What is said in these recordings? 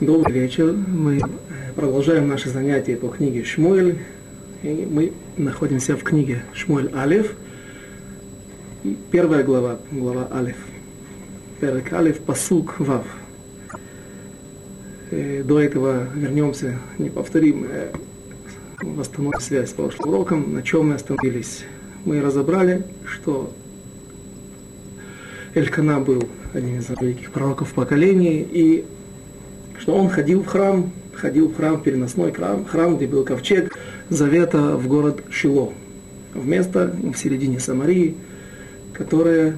Добрый вечер. Мы продолжаем наши занятия по книге Шмуэль. И мы находимся в книге Шмуэль Алиф. Первая глава, глава Алиф. Первый Алиф, посук Вав. И до этого вернемся, не повторим, э, восстановим связь с прошлым уроком, на чем мы остановились. Мы разобрали, что Элькана был одним из великих пророков поколения, и что он ходил в храм, ходил в храм, переносной храм, храм, где был ковчег завета в город Шило, вместо в середине Самарии, которая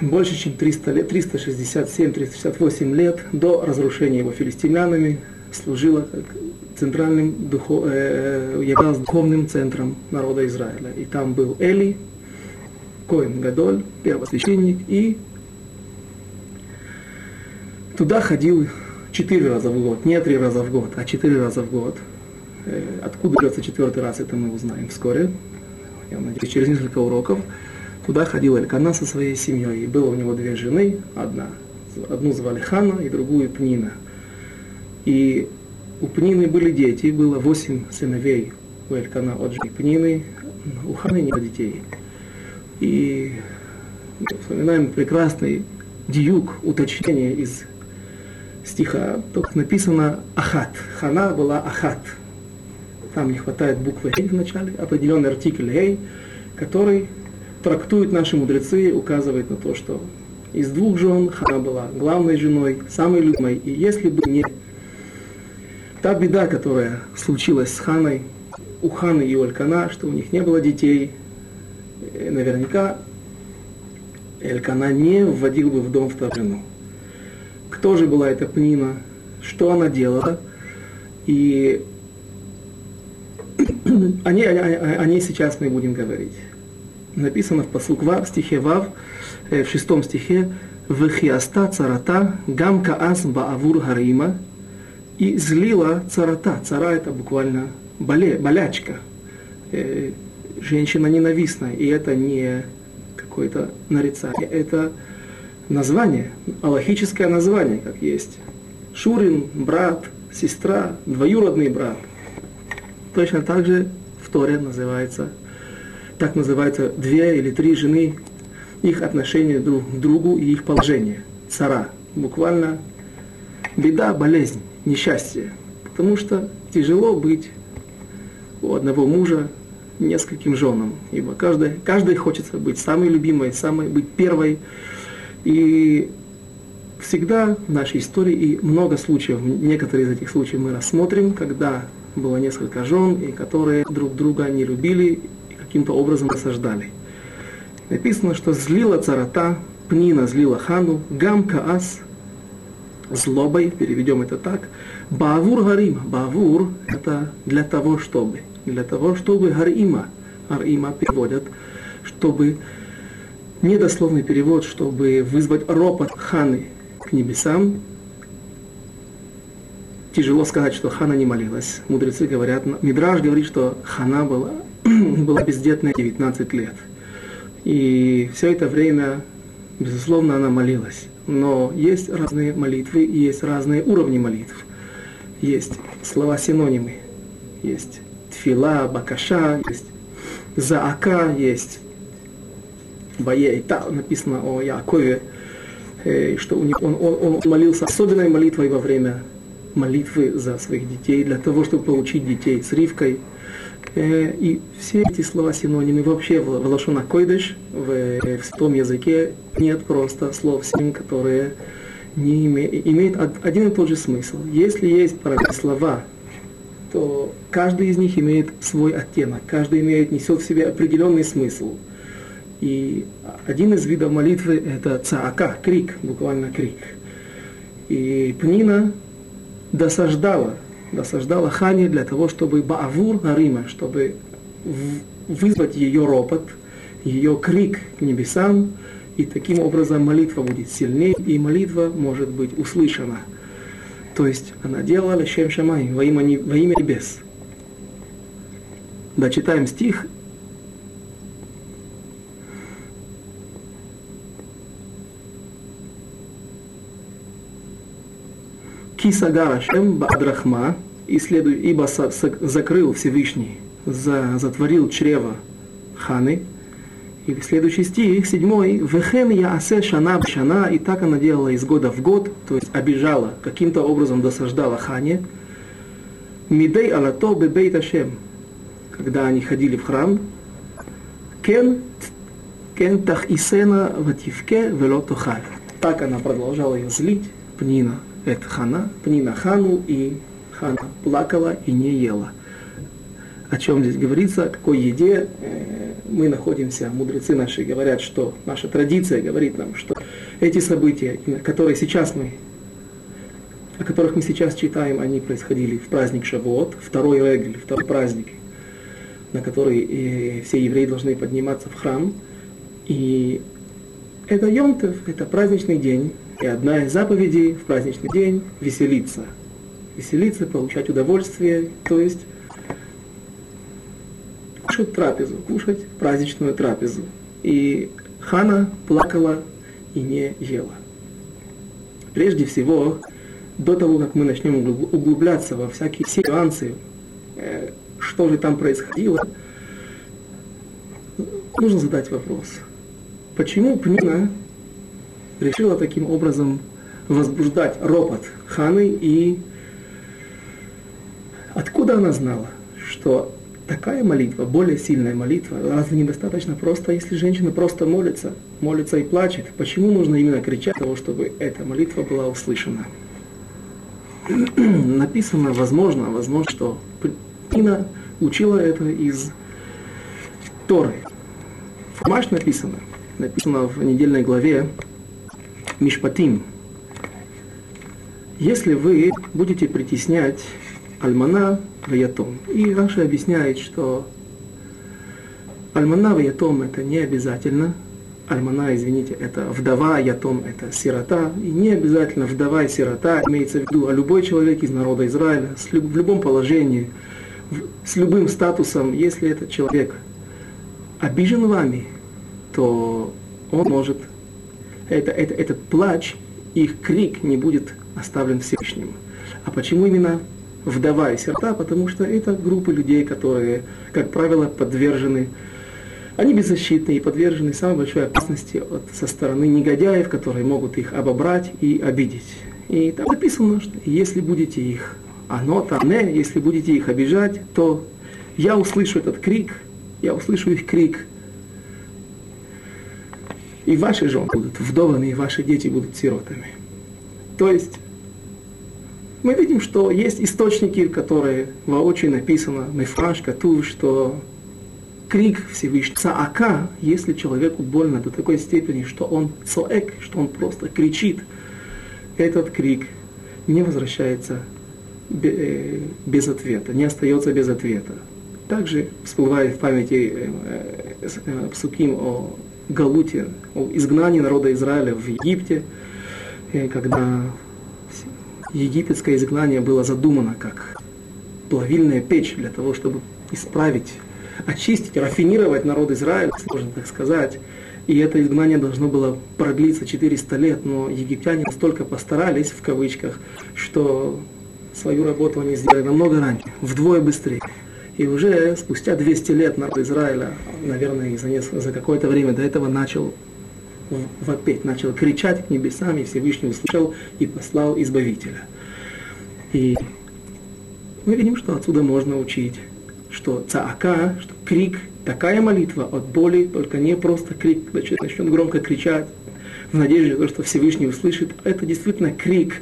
больше чем 300 лет, 367-368 лет до разрушения его филистимлянами служила как центральным духов, э, являлась духовным центром народа Израиля. И там был Эли, Коин Гадоль, первосвященник, и туда ходил четыре раза в год, не три раза в год, а четыре раза в год. Э, откуда берется четвертый раз, это мы узнаем вскоре. Я надеюсь, через несколько уроков. Туда ходил Элькана со своей семьей. И было у него две жены, одна. Одну звали Хана и другую Пнина. И у Пнины были дети, было восемь сыновей у Элькана от жены Пнины, у Ханы не было детей. И вспоминаем прекрасный диюк, уточнение из стиха, только написано «ахат». Хана была «ахат». Там не хватает буквы «хей» в начале, определенный артикль «хей», который трактует наши мудрецы, указывает на то, что из двух жен Хана была главной женой, самой любимой. И если бы не та беда, которая случилась с Ханой, у Ханы и у Элькана, что у них не было детей, э, наверняка Элькана не вводил бы в дом вторую жену кто же была эта Пнина, что она делала. И о ней, о, о ней сейчас мы будем говорить. Написано в посук Вав, в стихе Вав, в шестом стихе, «Вехиаста царата гам каас баавур харима» и злила царата. Цара это буквально боле, болячка. Э, женщина ненавистная. И это не какое-то нарицание. Это название, аллахическое название, как есть. Шурин, брат, сестра, двоюродный брат. Точно так же в Торе называется, так называются две или три жены, их отношение друг к другу и их положение. Цара. Буквально беда, болезнь, несчастье. Потому что тяжело быть у одного мужа нескольким женам, ибо каждый, каждый хочется быть самой любимой, самой, быть первой, и всегда в нашей истории, и много случаев, некоторые из этих случаев мы рассмотрим, когда было несколько жен, и которые друг друга не любили и каким-то образом осаждали. Написано, что злила царата, Пнина злила хану, гам каас, злобой, переведем это так, бавур гарим, бавур это для того, чтобы, для того, чтобы гарима, гарима переводят, чтобы недословный перевод, чтобы вызвать ропот Ханы к небесам. Тяжело сказать, что Хана не молилась. Мудрецы говорят, Мидраж говорит, что Хана была, была бездетная 19 лет. И все это время, безусловно, она молилась. Но есть разные молитвы, есть разные уровни молитв. Есть слова-синонимы. Есть тфила, бакаша, есть заака, есть Бае, и там написано о Якове, э, что у он, он, он молился особенной молитвой во время молитвы за своих детей, для того, чтобы получить детей с Ривкой. Э, и все эти слова синонимы вообще в, в Лашона Койдыш, в, в святом языке, нет просто слов синим, которые не име, имеют один и тот же смысл. Если есть слова, то каждый из них имеет свой оттенок, каждый имеет, несет в себе определенный смысл – и один из видов молитвы – это цаака, крик, буквально крик. И Пнина досаждала, досаждала Хане для того, чтобы Баавур Арима, чтобы вызвать ее ропот, ее крик к небесам, и таким образом молитва будет сильнее, и молитва может быть услышана. То есть она делала Лешем Шамай во имя, во имя небес. Дочитаем стих Кисагара Шем Бадрахма, ибо закрыл Всевышний, за, затворил чрево Ханы. И следующий стих, седьмой, «Вехен я асе шана шана», и так она делала из года в год, то есть обижала, каким-то образом досаждала Хане. «Мидей алато бебейт Ашем», когда они ходили в храм, «Кен кен тах исена вативке вело тохаль». Так она продолжала ее злить, Пнина, это Хана, Пнина Хану, и Хана плакала и не ела. О чем здесь говорится, о какой еде э, мы находимся, мудрецы наши говорят, что наша традиция говорит нам, что эти события, которые сейчас мы, о которых мы сейчас читаем, они происходили в праздник Шавуот, второй регль, второй праздник, на который э, все евреи должны подниматься в храм. И это Йомтев, это праздничный день, и одна из заповедей в праздничный день – веселиться. Веселиться, получать удовольствие, то есть кушать трапезу, кушать праздничную трапезу. И Хана плакала и не ела. Прежде всего, до того, как мы начнем углубляться во всякие все э, что же там происходило, нужно задать вопрос. Почему Пнина решила таким образом возбуждать ропот Ханы и откуда она знала, что такая молитва, более сильная молитва, разве недостаточно просто, если женщина просто молится, молится и плачет? Почему нужно именно кричать того, чтобы эта молитва была услышана? Написано, возможно, возможно, что Пина учила это из Торы. Маш написано, написано в недельной главе Мишпатим. Если вы будете притеснять Альмана Ваятом. И Раша объясняет, что Альмана Ваятом это не обязательно. Альмана, извините, это вдова, ятом это сирота. И не обязательно вдова и сирота, имеется в виду, а любой человек из народа Израиля, с люб, в любом положении, в, с любым статусом, если этот человек обижен вами, то он может, это, это, этот плач, их крик не будет оставлен Всевышним. А почему именно вдова и сирота, потому что это группы людей, которые, как правило, подвержены, они беззащитны и подвержены самой большой опасности от, со стороны негодяев, которые могут их обобрать и обидеть. И там написано, что если будете их, оно там не, если будете их обижать, то я услышу этот крик, я услышу их крик, и ваши жены будут вдованы, и ваши дети будут сиротами. То есть мы видим, что есть источники, которые воочию написано, Мефраш, Катув, что крик Всевышнего, Цаака, если человеку больно до такой степени, что он цоэк, что он просто кричит, этот крик не возвращается э, без ответа, не остается без ответа. Также всплывает в памяти э, э, Псуким о Галуте, о изгнании народа Израиля в Египте, когда египетское изгнание было задумано как плавильная печь для того, чтобы исправить, очистить, рафинировать народ Израиля, можно так сказать. И это изгнание должно было продлиться 400 лет, но египтяне настолько постарались, в кавычках, что свою работу они сделали намного раньше, вдвое быстрее. И уже спустя 200 лет народ Израиля, наверное, за, за какое-то время до этого начал вопеть, начал кричать к небесам, и Всевышний услышал и послал Избавителя. И мы видим, что отсюда можно учить, что цаака, что крик, такая молитва от боли, только не просто крик, когда человек громко кричать, в надежде, что Всевышний услышит, это действительно крик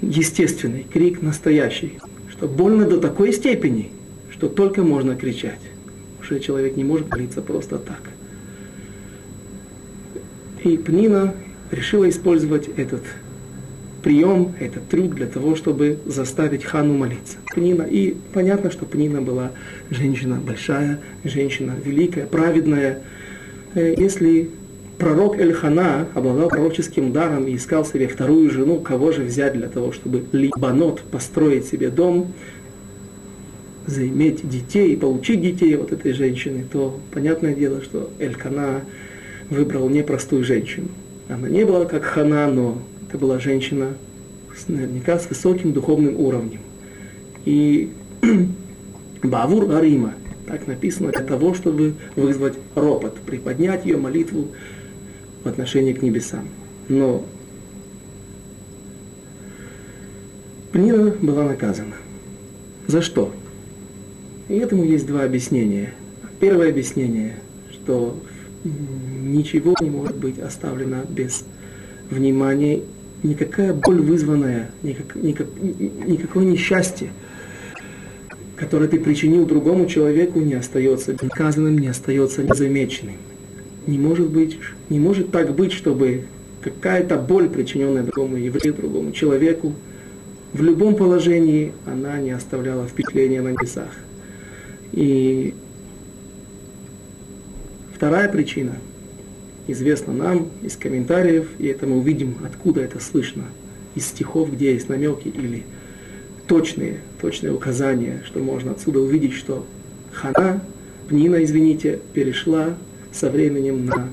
естественный, крик настоящий, что больно до такой степени, что только можно кричать, что человек не может молиться просто так. И Пнина решила использовать этот прием, этот трюк для того, чтобы заставить хану молиться. Пнина, и понятно, что Пнина была женщина большая, женщина великая, праведная. Э, если пророк Эльхана обладал пророческим даром и искал себе вторую жену, кого же взять для того, чтобы Либанот построить себе дом, заиметь детей, получить детей от этой женщины, то понятное дело, что Эльхана выбрал непростую женщину. Она не была как Хана, но это была женщина наверняка с высоким духовным уровнем. И Бавур Арима, так написано, для того, чтобы вызвать ропот, приподнять ее молитву в отношении к небесам. Но Пнина была наказана. За что? И этому есть два объяснения. Первое объяснение, что ничего не может быть оставлено без внимания, никакая боль вызванная, никак, никак, никакое несчастье, которое ты причинил другому человеку, не остается наказанным, не остается незамеченным. Не может быть, не может так быть, чтобы какая-то боль, причиненная другому еврею, другому человеку, в любом положении она не оставляла впечатления на небесах. И вторая причина известна нам из комментариев, и это мы увидим, откуда это слышно, из стихов, где есть намеки или точные, точные указания, что можно отсюда увидеть, что Хана, Пнина, извините, перешла со временем на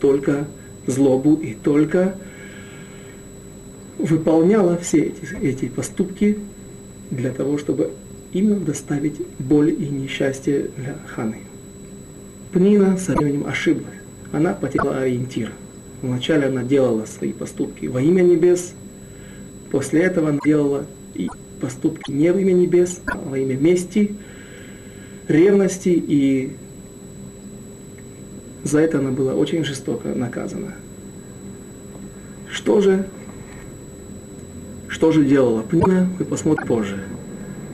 только злобу и только выполняла все эти, эти поступки для того, чтобы именно доставить боль и несчастье для Ханы. Пнина со временем ошиблась. Она потеряла ориентир. Вначале она делала свои поступки во имя небес, после этого она делала и поступки не во имя небес, а во имя мести, ревности, и за это она была очень жестоко наказана. Что же что же делала Пнина, мы посмотрим позже.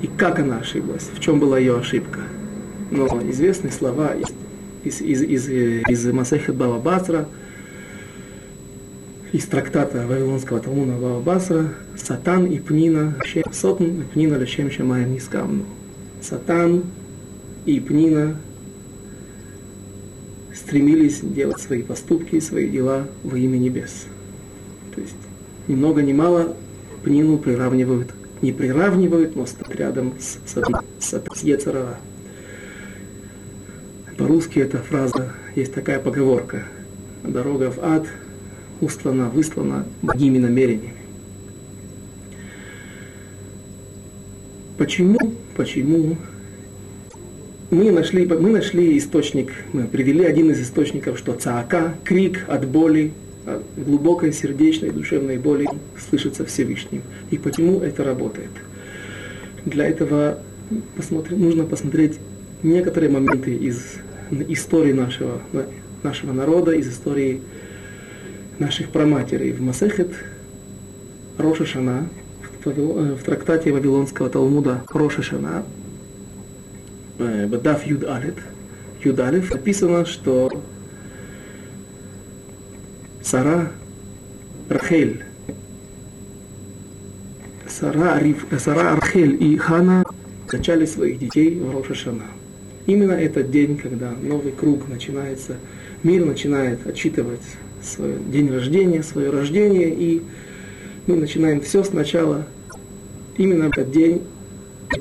И как она ошиблась, в чем была ее ошибка. Но известные слова из, из, из, из, Масехет Басра, из трактата Вавилонского Талмуна Басра, Сатан и Пнина, Сотн и Пнина Лешем Шамаем Нискамну. Сатан и Пнина стремились делать свои поступки, свои дела во имя небес. То есть, ни много ни мало Пнину приравнивают, не приравнивают, но стоят рядом с, с, с, Ецарара. По-русски эта фраза, есть такая поговорка. Дорога в ад устлана, выслана благими намерениями. Почему? Почему? Мы нашли, мы нашли источник, мы привели один из источников, что цаака, крик от боли, глубокой сердечной душевной боли слышится Всевышним. И почему это работает? Для этого посмотри, нужно посмотреть некоторые моменты из истории нашего, нашего народа, из истории наших праматерей. В Масехет Роша Шана, в, трактате Вавилонского Талмуда Роша Шана, э, Бадаф Юд Алет, написано, что Сара Рахель, Сара, Риф, Сара Рахель и Хана зачали своих детей в Рошашана. Именно этот день, когда новый круг начинается, мир начинает отчитывать свой день рождения, свое рождение, и мы начинаем все сначала. Именно в этот день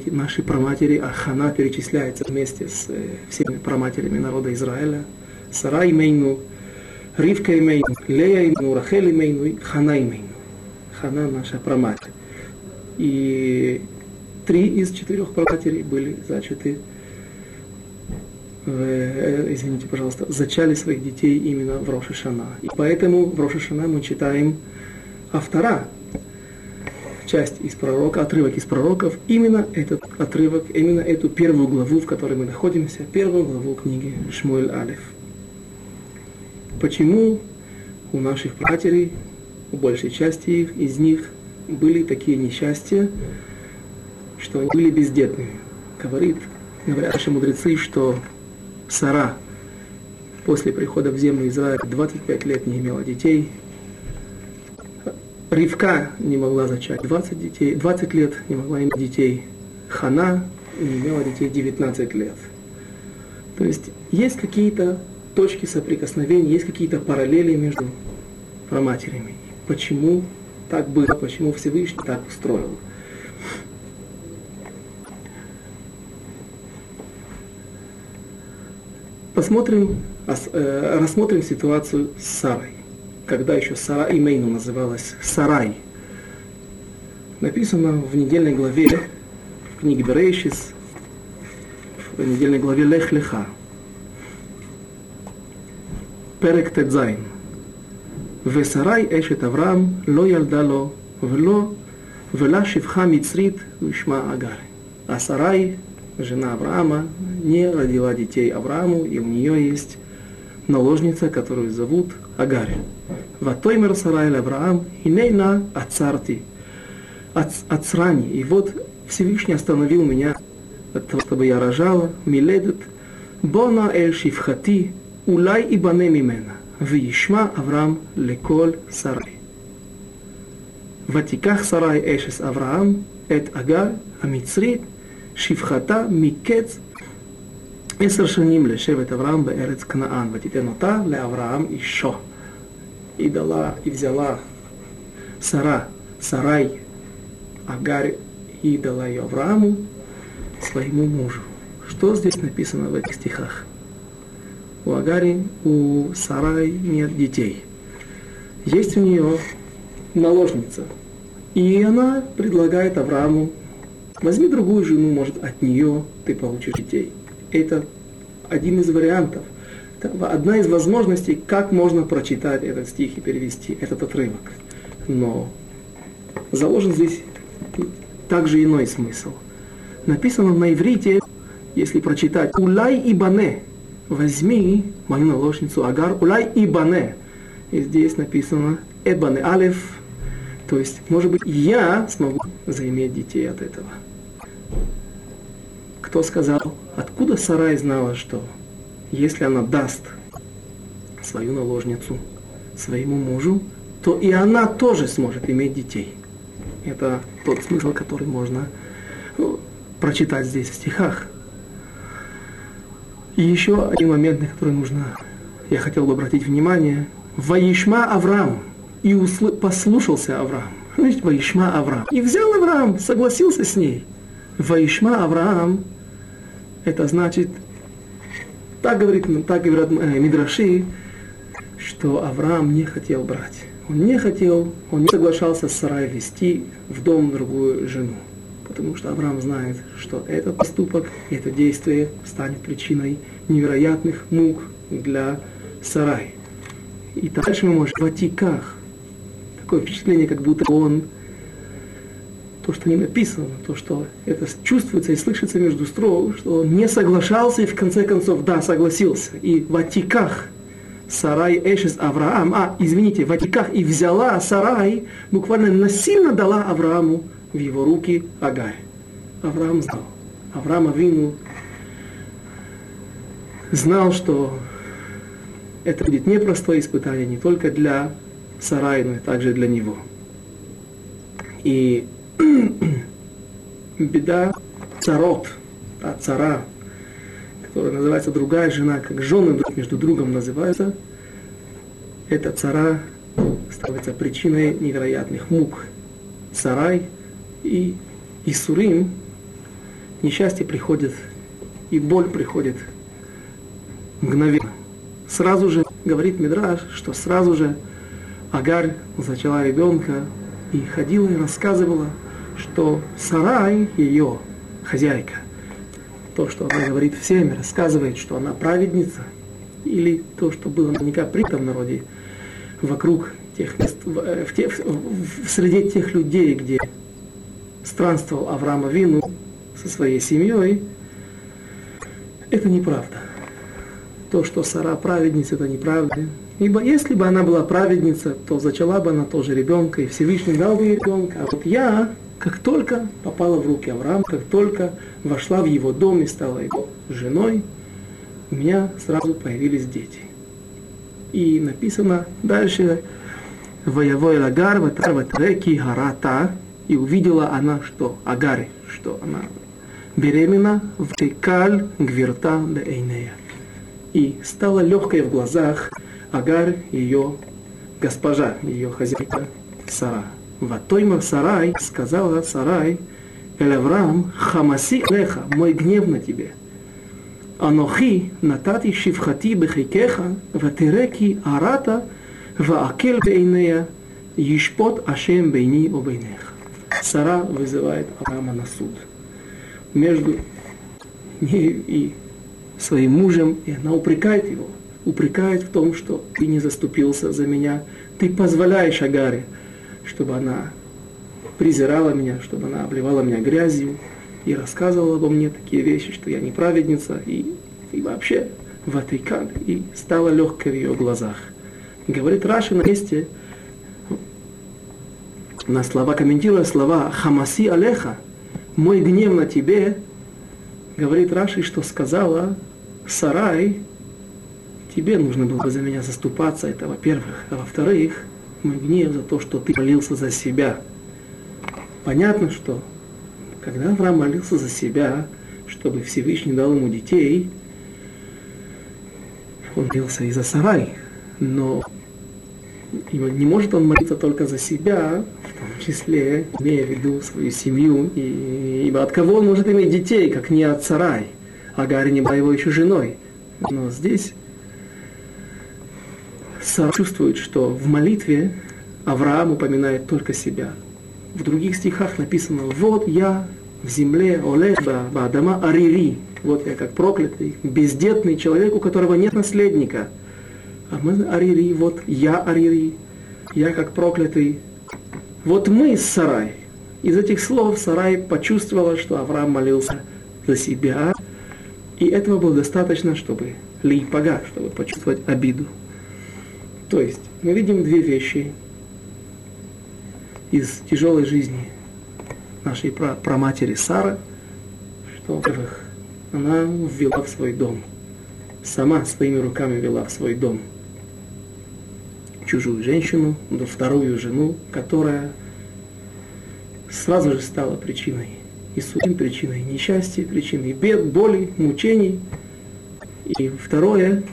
наши праматери, а Хана перечисляется вместе с э, всеми праматерями народа Израиля. Сара имейну, Ривка имейну, Лея имейну, Рахель имейну и Хана имейну. Хана наша праматерь. И три из четырех праматерей были зачаты, э, извините, пожалуйста, зачали своих детей именно в Рошашана. И поэтому в Рошашана мы читаем автора, часть из пророка, отрывок из пророков, именно этот отрывок, именно эту первую главу, в которой мы находимся, первую главу книги Шмуэль Алиф. Почему у наших матерей, у большей части их, из них были такие несчастья, что они были бездетными. Говорит, говорят наши мудрецы, что Сара после прихода в землю Израиля 25 лет не имела детей. Ривка не могла зачать 20, детей, 20 лет, не могла иметь детей. Хана не имела детей 19 лет. То есть есть какие-то точки соприкосновения, есть какие-то параллели между проматерями. Почему так было, почему Всевышний так устроил. Посмотрим, э, рассмотрим ситуацию с Сарой. Когда еще Сара Имейну называлась Сарай. написано в недельной главе, в книге Берейшис, в недельной главе Лех Леха. פרק ט"ז: ושרי אשת אברהם לא ילדה לו ולא ולה שפחה מצרית ושמה אגר. А Сарай, жена Авраама, не родила детей Аврааму, и у нее есть наложница, которую зовут Агарь. Ватоймер Сарай Авраам, инейна ацарти. Ацрани. И вот Всевышний остановил меня от того, чтобы я рожала. Миледет бона эль шифхати улай и бане мимена. וישמע אברהם לכל שרי. ותיקח שרי אשס אברהם את אגר המצרית שפחתה מקץ עשר שנים לשבט אברהם בארץ כנען, ותיתן אותה לאברהם אישו. И дала, и взяла Сара, Сарай, Агарь, и дала ее Аврааму, своему мужу. Что здесь написано в этих стихах? У Агари, у Сарай нет детей. Есть у нее наложница. И она предлагает Аврааму, возьми другую жену, может, от нее ты получишь детей. Это один из вариантов. Одна из возможностей, как можно прочитать этот стих и перевести этот отрывок. Но заложен здесь также иной смысл. Написано на иврите, если прочитать «Улай и бане» возьми мою наложницу Агар, улай и бане. И здесь написано эбане алев, то есть, может быть, я смогу заиметь детей от этого. Кто сказал, откуда Сарай знала, что если она даст свою наложницу своему мужу, то и она тоже сможет иметь детей. Это тот смысл, который можно ну, прочитать здесь в стихах. И еще один момент, на который нужно, я хотел бы обратить внимание. Ваишма Авраам. И усл... послушался Авраам. Значит, Ваишма Авраам. И взял Авраам, согласился с ней. Ваишма Авраам, это значит, так говорит, так говорят э, Мидраши, что Авраам не хотел брать. Он не хотел, он не соглашался с Сарай вести в дом другую жену потому что Авраам знает, что этот поступок, это действие станет причиной невероятных мук для Сарай. И дальше мы можем в Атиках. Такое впечатление, как будто он, то, что не написано, то, что это чувствуется и слышится между строк, что он не соглашался и в конце концов, да, согласился. И в Атиках Сарай Эшес Авраам, а, извините, в Атиках и взяла Сарай, буквально насильно дала Аврааму в его руки Агарь. Авраам знал. Авраам Авину знал, что это будет непростое испытание не только для Сарай, но и также для него. И беда царот, а цара, которая называется другая жена, как жены друг между другом называются, эта цара становится причиной невероятных мук. Сарай и Исурим, несчастье приходит, и боль приходит мгновенно. Сразу же, говорит Мидраш, что сразу же Агарь зачала ребенка и ходила и рассказывала, что Сарай, ее хозяйка, то, что она говорит всем, рассказывает, что она праведница, или то, что было наверняка при том народе, вокруг тех мест, в, в, в, в среде тех людей, где странствовал Авраам Вину со своей семьей, это неправда. То, что Сара праведница, это неправда. Ибо если бы она была праведница, то зачала бы она тоже ребенка, и Всевышний дал бы ей ребенка. А вот я, как только попала в руки Авраама, как только вошла в его дом и стала его женой, у меня сразу появились дети. И написано дальше, «Воевой лагар ватар ватреки гарата», и увидела она, что Агари, что она беременна в Текаль Гвирта Бейнея. И стала легкой в глазах Агар, ее госпожа, ее хозяйка Сара. Ватоймар Сарай, сказала Сарай, Эль Авраам, Хамаси Леха, мой гнев на тебе. Анохи натати шивхати бехикеха, ватереки арата, ваакел бейнея, Ишпот Ашем бейни обейнеха. Сара вызывает Авраама на суд. Между ней и своим мужем, и она упрекает его. Упрекает в том, что ты не заступился за меня, ты позволяешь Агаре, чтобы она презирала меня, чтобы она обливала меня грязью и рассказывала обо мне такие вещи, что я не праведница, и, и вообще в этой кадре, и стало легкой в ее глазах. Говорит Раши на месте, на слова, комментируя слова «Хамаси Алеха», «Мой гнев на тебе», говорит Раши, что сказала Сарай, тебе нужно было бы за меня заступаться, это во-первых. А во-вторых, мой гнев за то, что ты молился за себя. Понятно, что когда Авраам молился за себя, чтобы Всевышний дал ему детей, он молился и за Сарай. Но не может он молиться только за себя, в том числе, имея в виду свою семью, и, ибо от кого он может иметь детей, как не от Сарай. Агарь не была его еще женой. Но здесь Сара чувствует, что в молитве Авраам упоминает только себя. В других стихах написано «Вот я в земле Олег Баадама Арири». Вот я как проклятый, бездетный человек, у которого нет наследника – а мы Арири, вот я Арири, я как проклятый. Вот мы Сарай. Из этих слов Сарай почувствовала, что Авраам молился за себя, и этого было достаточно, чтобы ли пога, чтобы почувствовать обиду. То есть мы видим две вещи из тяжелой жизни нашей праматери Сары, что, во-первых, она ввела в свой дом, сама своими руками ввела в свой дом – чужую женщину, до вторую жену, которая сразу же стала причиной и судим причиной несчастья, причиной бед, боли, мучений. И второе,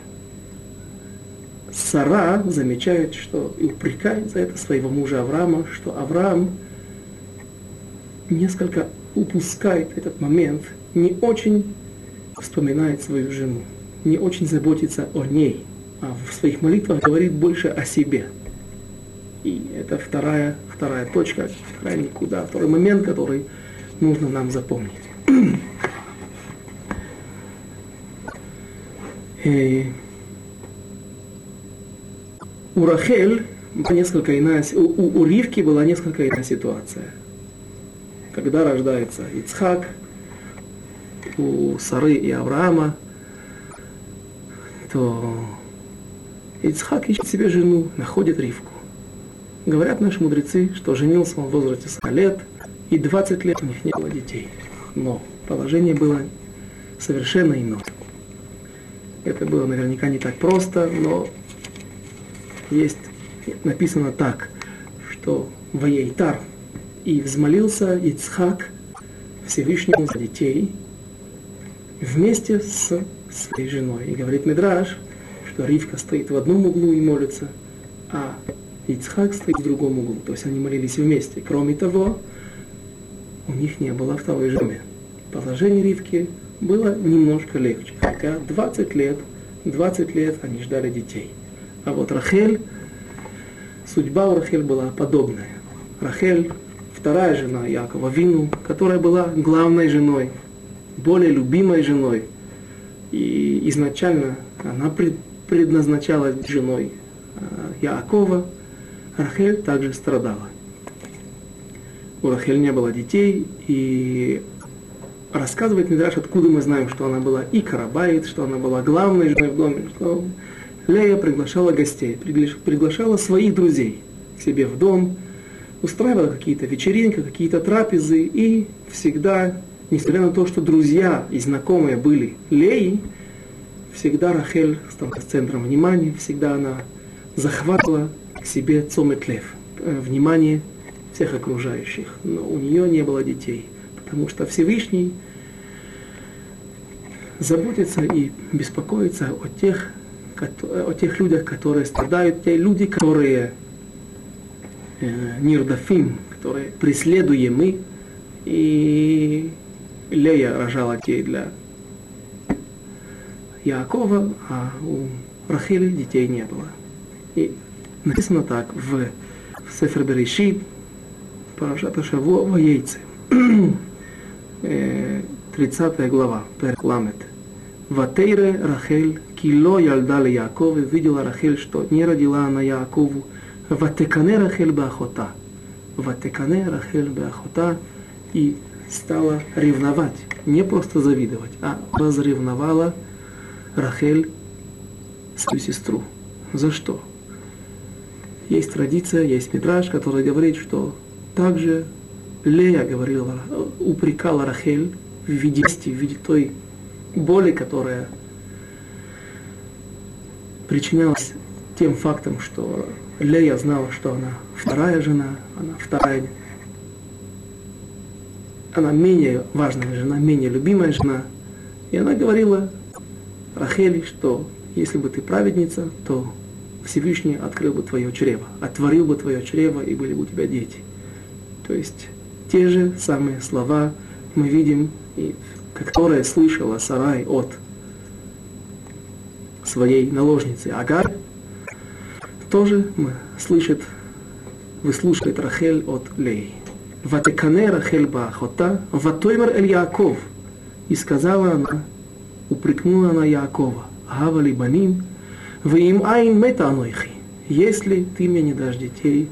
Сара замечает, что и упрекает за это своего мужа Авраама, что Авраам несколько упускает этот момент, не очень вспоминает свою жену, не очень заботится о ней – а в своих молитвах говорит больше о себе. И это вторая, вторая точка, вторая никуда, второй момент, который нужно нам запомнить. У Рахель несколько иная, у, у, у Ривки была несколько иная ситуация. Когда рождается Ицхак, у Сары и Авраама, то Ицхак ищет себе жену, находит Ривку. Говорят наши мудрецы, что женился он в возрасте 100 лет, и 20 лет у них не было детей. Но положение было совершенно иное. Это было наверняка не так просто, но есть написано так, что Ваейтар и взмолился Ицхак Всевышнему за детей вместе с своей женой. И говорит Мидраш, Ривка стоит в одном углу и молится, а Ицхак стоит в другом углу. То есть они молились вместе. Кроме того, у них не было второй жены. Положение Ривки было немножко легче. Хотя 20 лет, 20 лет они ждали детей. А вот Рахель, судьба у Рахель была подобная. Рахель, вторая жена Якова Вину, которая была главной женой, более любимой женой. И изначально она пред, предназначалась женой Яакова, Рахель также страдала. У Рахель не было детей, и рассказывает Мидраш, откуда мы знаем, что она была и карабайт, что она была главной женой в доме, что Лея приглашала гостей, приглашала своих друзей к себе в дом, устраивала какие-то вечеринки, какие-то трапезы, и всегда, несмотря на то, что друзья и знакомые были Леи, всегда Рахель стала центром внимания, всегда она захватывала к себе цометлев, э, внимание всех окружающих. Но у нее не было детей, потому что Всевышний заботится и беспокоится о тех, о тех людях, которые страдают, те люди, которые э, нирдафим, которые преследуемы, и Лея рожала детей для Яакова, а у Рахили детей не было. И написано так в, в Сефер Берешит, Парашата Шаво Ваейцы. 30 глава, Перкламет. Ватейре Рахель, кило ялдали Яаков, видела Рахель, что не родила она Яакову. Ватекане Рахель Бахота. Ватекане Рахель Бахота. И стала ревновать, не просто завидовать, а разревновала Рахель свою сестру. За что? Есть традиция, есть мидраж, который говорит, что также Лея говорила, упрекала Рахель в виде, в виде той боли, которая причинялась тем фактом, что Лея знала, что она вторая жена, она вторая, она менее важная жена, менее любимая жена. И она говорила Рахели, что если бы ты праведница, то Всевышний открыл бы твое чрево, отворил бы твое чрево, и были бы у тебя дети. То есть те же самые слова мы видим, и, которые слышала Сарай от своей наложницы Агар, тоже слышит, выслушивает Рахель от Лей. Ватекане Рахель Баахота, Ватоймер Эль Яаков. И сказала она, упрекнула она Яакова, Гавали Баним, вы им айн мета анойхи. Если ты мне не дашь детей,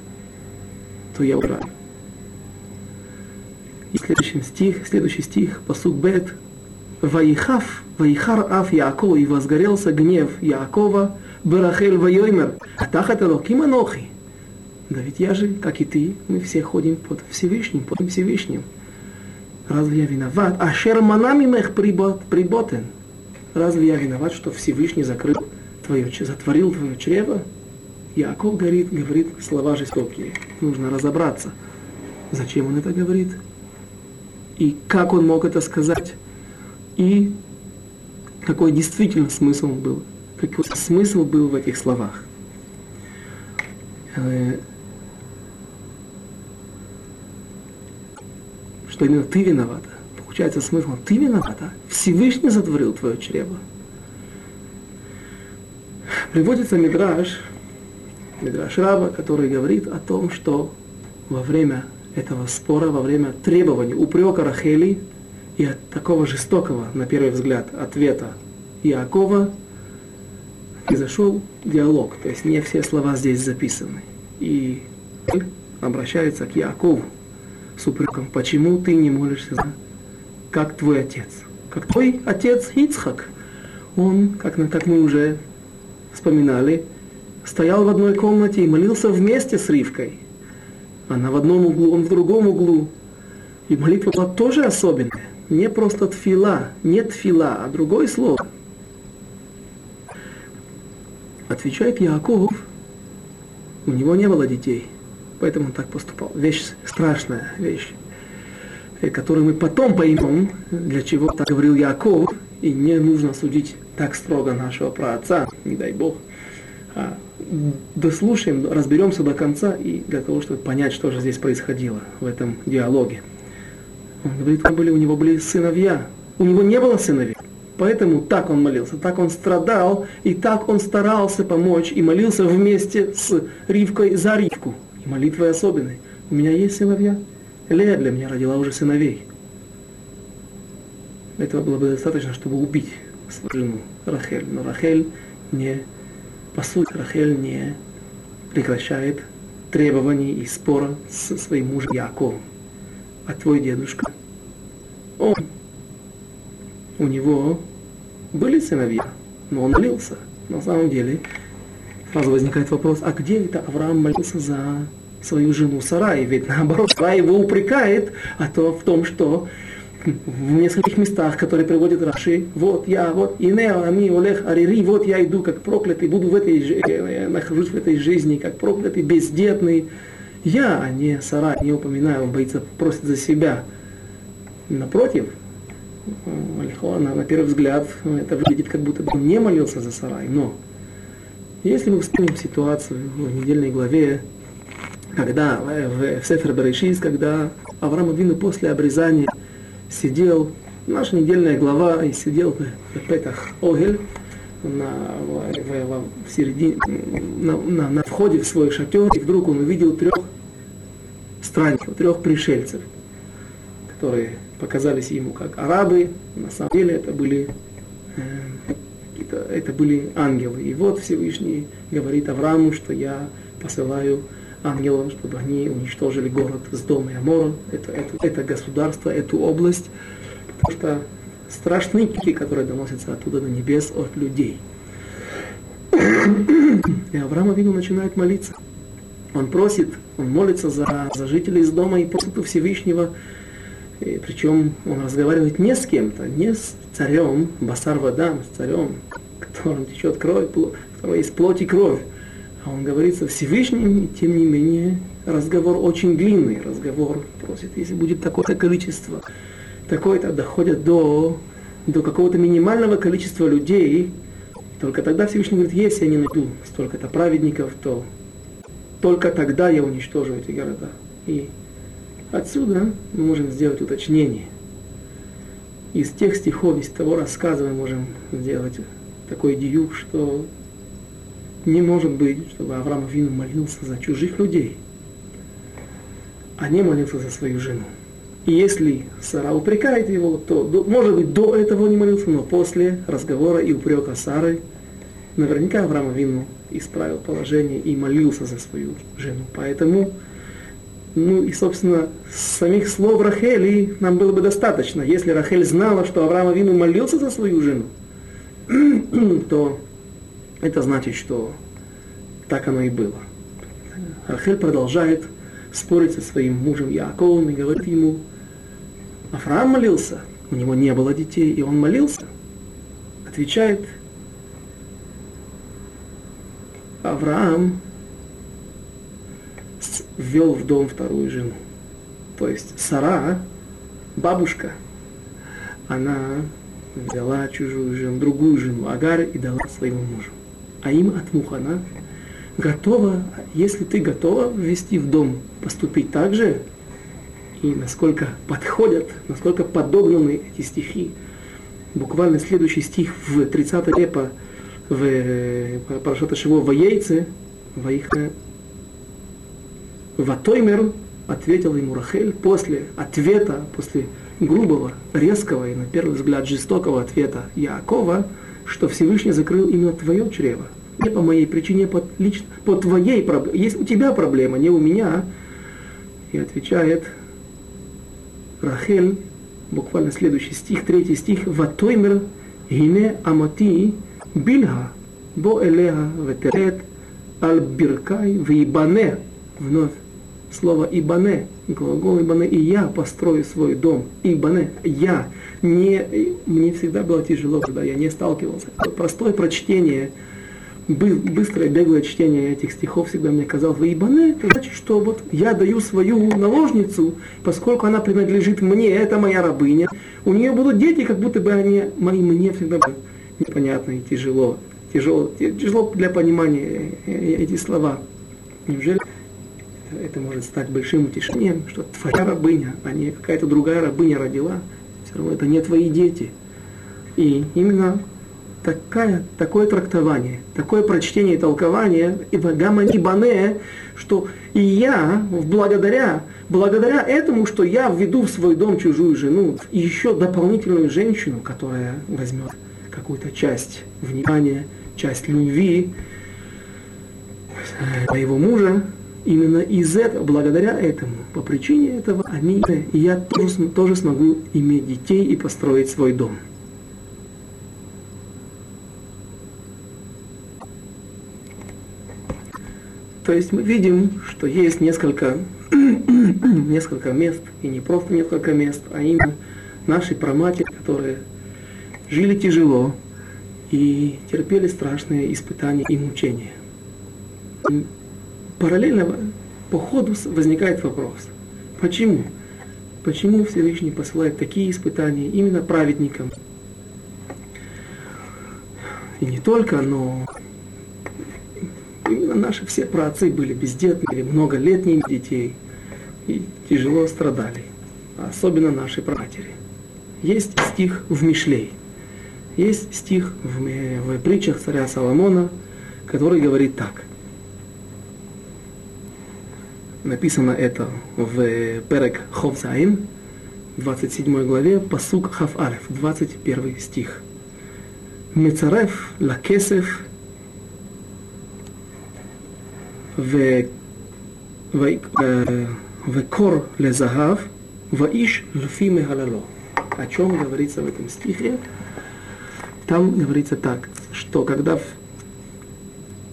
то я умру. И следующий стих, следующий стих, посук бет. Ваихав, ваихар аф Яакова, и возгорелся гнев Яакова, Барахель вайоймер, тахат элоким анохи. Да ведь я же, как и ты, мы все ходим под Всевышним, под Всевышним. Разве я виноват? А шерманами мех приботен. Разве я виноват, что Всевышний закрыл твое, затворил твое чрево? Яков говорит, говорит слова жестокие. Нужно разобраться, зачем он это говорит, и как он мог это сказать, и какой действительно смысл был, какой смысл был в этих словах. Э, что именно ты виновата. Получается смысл, ты виновата. Всевышний затворил твое чрево. Приводится Мидраш, Мидраш Раба, который говорит о том, что во время этого спора, во время требований, упрека Рахели и от такого жестокого, на первый взгляд, ответа Иакова, произошел диалог. То есть не все слова здесь записаны. И обращается к Якову с упреком, почему ты не молишься, как твой отец. Как твой отец Ицхак. Он, как, как мы уже вспоминали, стоял в одной комнате и молился вместе с Ривкой. Она в одном углу, он в другом углу. И молитва была тоже особенная. Не просто тфила, не тфила, а другое слово. Отвечает Яков, у него не было детей, поэтому он так поступал. Вещь страшная, вещь, которую мы потом поймем, для чего так говорил Яков, и не нужно судить так строго нашего праотца, не дай Бог. А дослушаем, разберемся до конца и для того, чтобы понять, что же здесь происходило в этом диалоге. Он говорит, были, у него были сыновья. У него не было сыновей. Поэтому так он молился, так он страдал, и так он старался помочь, и молился вместе с Ривкой за Ривку. И молитвой особенной. У меня есть сыновья? Лея для меня родила уже сыновей. Этого было бы достаточно, чтобы убить свою жену Рахель. Но Рахель не по сути, Рахель не прекращает требований и спора с своим мужем Яковом. А твой дедушка, он, у него были сыновья, но он молился. На самом деле, сразу возникает вопрос, а где это Авраам молился за свою жену Сарай? Ведь наоборот, Сарай его упрекает а то в том, что в нескольких местах, которые приводит Раши, вот я, вот Инео, Ами, Олег, Арири, вот я иду как проклятый, буду в этой, э, нахожусь в этой жизни как проклятый, бездетный. Я, а не Сара, не упоминаю, он боится, просит за себя. Напротив, на, на первый взгляд, это выглядит, как будто бы он не молился за Сарай. Но если мы вспомним ситуацию в недельной главе, когда в, в Сефер Берешис, когда Авраам Авину после обрезания сидел, наша недельная глава, и сидел в Петах Огель, на, в, в, в середине, на, на, на входе в свой шатер, и вдруг он увидел трех странников, трех пришельцев, которые показались ему как арабы, на самом деле это были, э, это были ангелы. И вот Всевышний говорит Аврааму, что я посылаю ангелов, чтобы они уничтожили город с дома и Амора, это, это, это государство, эту область, потому что страшные крики, которые доносятся оттуда до небес от людей. И Авраам Авину начинает молиться. Он просит, он молится за, за жителей из дома и просит у Всевышнего, и причем он разговаривает не с кем-то, не с царем, Басар Вадам, с царем, которым течет кровь, у которого есть плоть и кровь, а он говорит со Всевышним, и тем не менее разговор очень длинный. Разговор просит, если будет такое-то количество, такое-то доходит до, до какого-то минимального количества людей, только тогда Всевышний говорит, если я не найду столько-то праведников, то только тогда я уничтожу эти города. И отсюда мы можем сделать уточнение. Из тех стихов, из того рассказа мы можем сделать такой диюк, что не может быть, чтобы Авраам Авину молился за чужих людей, а не молился за свою жену. И если Сара упрекает его, то, может быть, до этого не молился, но после разговора и упрека Сары, наверняка Авраам Авину исправил положение и молился за свою жену. Поэтому, ну и, собственно, самих слов Рахели нам было бы достаточно. Если Рахель знала, что Авраам Авину молился за свою жену, то это значит, что так оно и было. Рахель продолжает спорить со своим мужем Яковом и говорит ему, Авраам молился, у него не было детей, и он молился. Отвечает, Авраам ввел в дом вторую жену. То есть Сара, бабушка, она взяла чужую жену, другую жену, Агар, и дала своему мужу а им от Мухана, готова, если ты готова ввести в дом, поступить так же, и насколько подходят, насколько подогнаны эти стихи. Буквально следующий стих в 30 лепа в э, Парашата Шиво в яйце, в их Ватоймер ответил ему Рахель после ответа, после грубого, резкого и на первый взгляд жестокого ответа Якова – что Всевышний закрыл именно твое чрево. Не по моей причине, по, лично, по твоей проблеме. Есть у тебя проблема, не у меня. И отвечает Рахель, буквально следующий стих, третий стих, «Ватоймер гине амати бильга, бо элеха ветерет аль биркай вибане». Вновь слово «ибане», глагол «ибане», и я построю свой дом. «Ибане», я. Не, мне всегда было тяжело, когда я не сталкивался. Простое прочтение, быстрое, беглое чтение этих стихов всегда мне казалось, «ибане», это значит, что вот я даю свою наложницу, поскольку она принадлежит мне, это моя рабыня, у нее будут дети, как будто бы они мои, мне всегда были непонятно и тяжело. Тяжело, тяжело для понимания э, э, эти слова. Неужели это может стать большим утешением, что твоя рабыня, а не какая-то другая рабыня родила, все равно это не твои дети. И именно такая, такое трактование, такое прочтение и толкование, и гамани бане, что и я, благодаря, благодаря этому, что я введу в свой дом чужую жену, еще дополнительную женщину, которая возьмет какую-то часть внимания, часть любви моего мужа, именно из этого, благодаря этому, по причине этого, они я тоже, тоже смогу иметь детей и построить свой дом. То есть мы видим, что есть несколько, несколько мест, и не просто несколько мест, а именно наши проматери, которые жили тяжело и терпели страшные испытания и мучения параллельно по ходу возникает вопрос, почему? Почему Всевышний посылает такие испытания именно праведникам? И не только, но именно наши все праотцы были бездетными, много лет не детей и тяжело страдали, особенно наши пратери. Есть стих в Мишлей, есть стих в, в притчах царя Соломона, который говорит так – Написано это в Перек Ховзайн, 27 главе, посук Хав Алеф, 21 стих. Мецарев лакесев וקור לזהב, ואיש לפי מהללו. О чем говорится в этом стихе? Там говорится так, что когда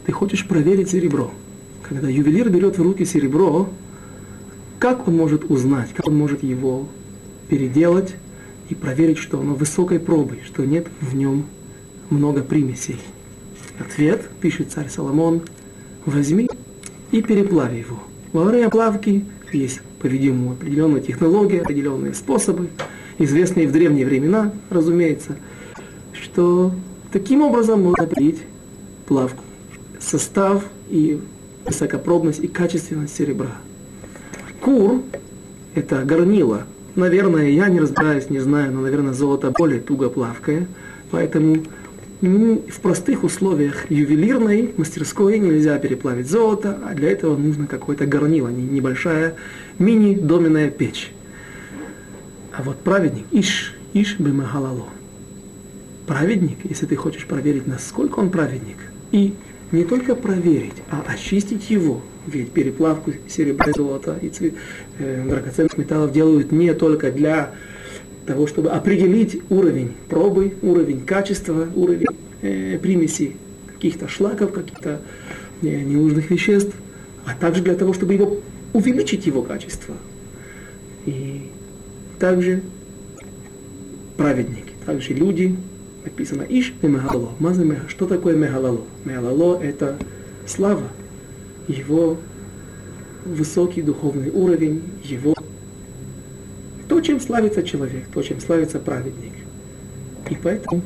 ты хочешь проверить серебро, когда ювелир берет в руки серебро, как он может узнать, как он может его переделать и проверить, что оно высокой пробы, что нет в нем много примесей. Ответ, пишет царь Соломон, возьми и переплавь его. Во время плавки есть, по-видимому, определенные технологии, определенные способы, известные в древние времена, разумеется, что таким образом можно определить плавку, состав и высокопробность и качественность серебра. Кур – это горнило. Наверное, я не разбираюсь, не знаю, но, наверное, золото более туго плавкое, поэтому в простых условиях ювелирной мастерской нельзя переплавить золото, а для этого нужно какое-то горнило, небольшая мини-доменная печь. А вот праведник, иш, иш бимахалало. Праведник, если ты хочешь проверить, насколько он праведник, и не только проверить, а очистить его. Ведь переплавку серебра, золота и цвет, э, драгоценных металлов делают не только для того, чтобы определить уровень пробы, уровень качества, уровень э, примеси каких-то шлаков, каких-то э, ненужных веществ, а также для того, чтобы его увеличить его качество. И также праведники, также люди, написано Иш и Мегалало. Что такое Мегалало? Мегалало – это слава, его высокий духовный уровень, его то, чем славится человек, то, чем славится праведник. И поэтому,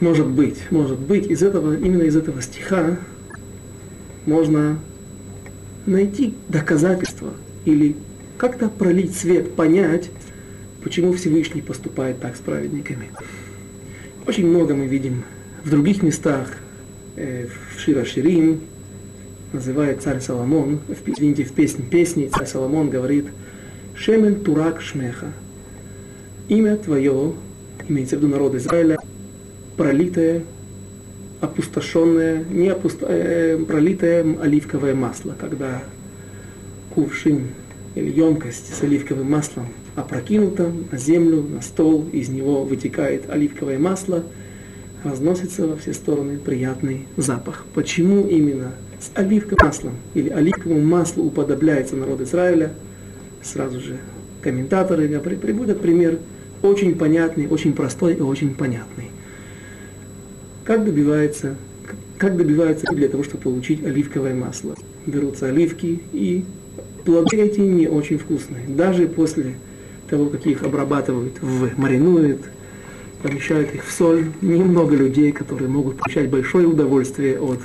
может быть, может быть, из этого, именно из этого стиха можно найти доказательства или как-то пролить свет, понять, почему Всевышний поступает так с праведниками. Очень много мы видим в других местах, э, в Шира Ширим, называет царь Соломон, в, извините, в песне песни царь Соломон говорит «Шемен турак шмеха» имя твое, имеется в виду народ Израиля, пролитое, опустошенное, не опусто, э, пролитое оливковое масло, когда кувшин или емкость с оливковым маслом опрокинута на землю, на стол, из него вытекает оливковое масло, разносится во все стороны приятный запах. Почему именно с оливковым маслом или оливковому маслу уподобляется народ Израиля, сразу же комментаторы приводят пример очень понятный, очень простой и очень понятный. Как добивается, как добивается для того, чтобы получить оливковое масло? Берутся оливки и плоды эти не очень вкусные. Даже после того, как их обрабатывают, в, маринуют, помещают их в соль, немного людей, которые могут получать большое удовольствие от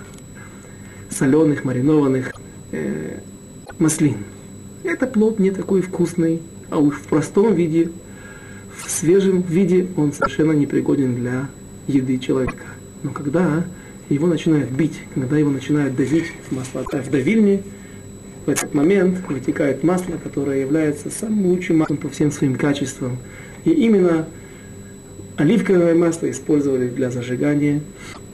соленых, маринованных э, маслин. Это плод не такой вкусный, а уж в простом виде, в свежем виде он совершенно непригоден для еды человека. Но когда его начинают бить, когда его начинают давить в масло, в давильне, в этот момент вытекает масло, которое является самым лучшим маслом по всем своим качествам. И именно оливковое масло использовали для зажигания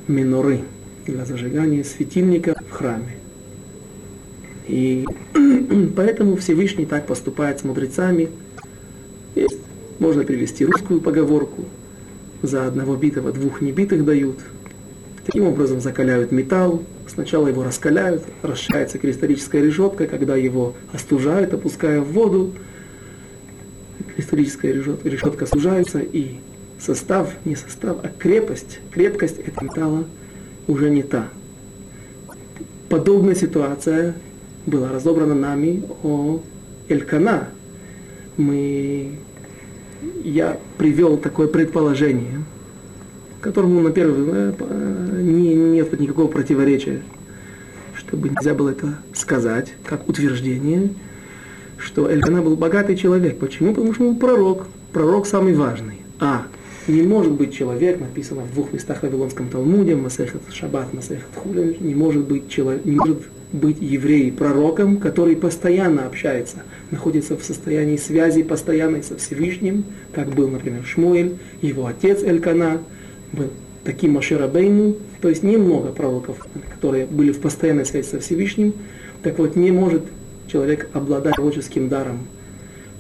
миноры для зажигания светильника в храме. И поэтому Всевышний так поступает с мудрецами. Есть, можно привести русскую поговорку. За одного битого двух небитых дают. Таким образом закаляют металл. Сначала его раскаляют, расширяется кристаллическая решетка, когда его остужают, опуская в воду. Кристаллическая решетка, решетка сужается, и состав, не состав, а крепость, крепкость этого металла уже не та. Подобная ситуация была разобрана нами о Элькана. Мы, я привел такое предположение, которому на первый э, не, нет никакого противоречия, чтобы нельзя было это сказать, как утверждение, что Элькана был богатый человек. Почему? Потому что он пророк. Пророк самый важный. А Не может быть человек, написано в двух местах в Вавилонском Талмуде, Масехат Шаббат, Масехат Хулин, не может быть человек, не может быть еврей пророком, который постоянно общается, находится в состоянии связи постоянной со Всевышним, как был, например, Шмуэль, его отец Элькана, был таким Маширабейну, то есть немного пророков, которые были в постоянной связи со Всевышним, так вот не может человек обладать пророческим даром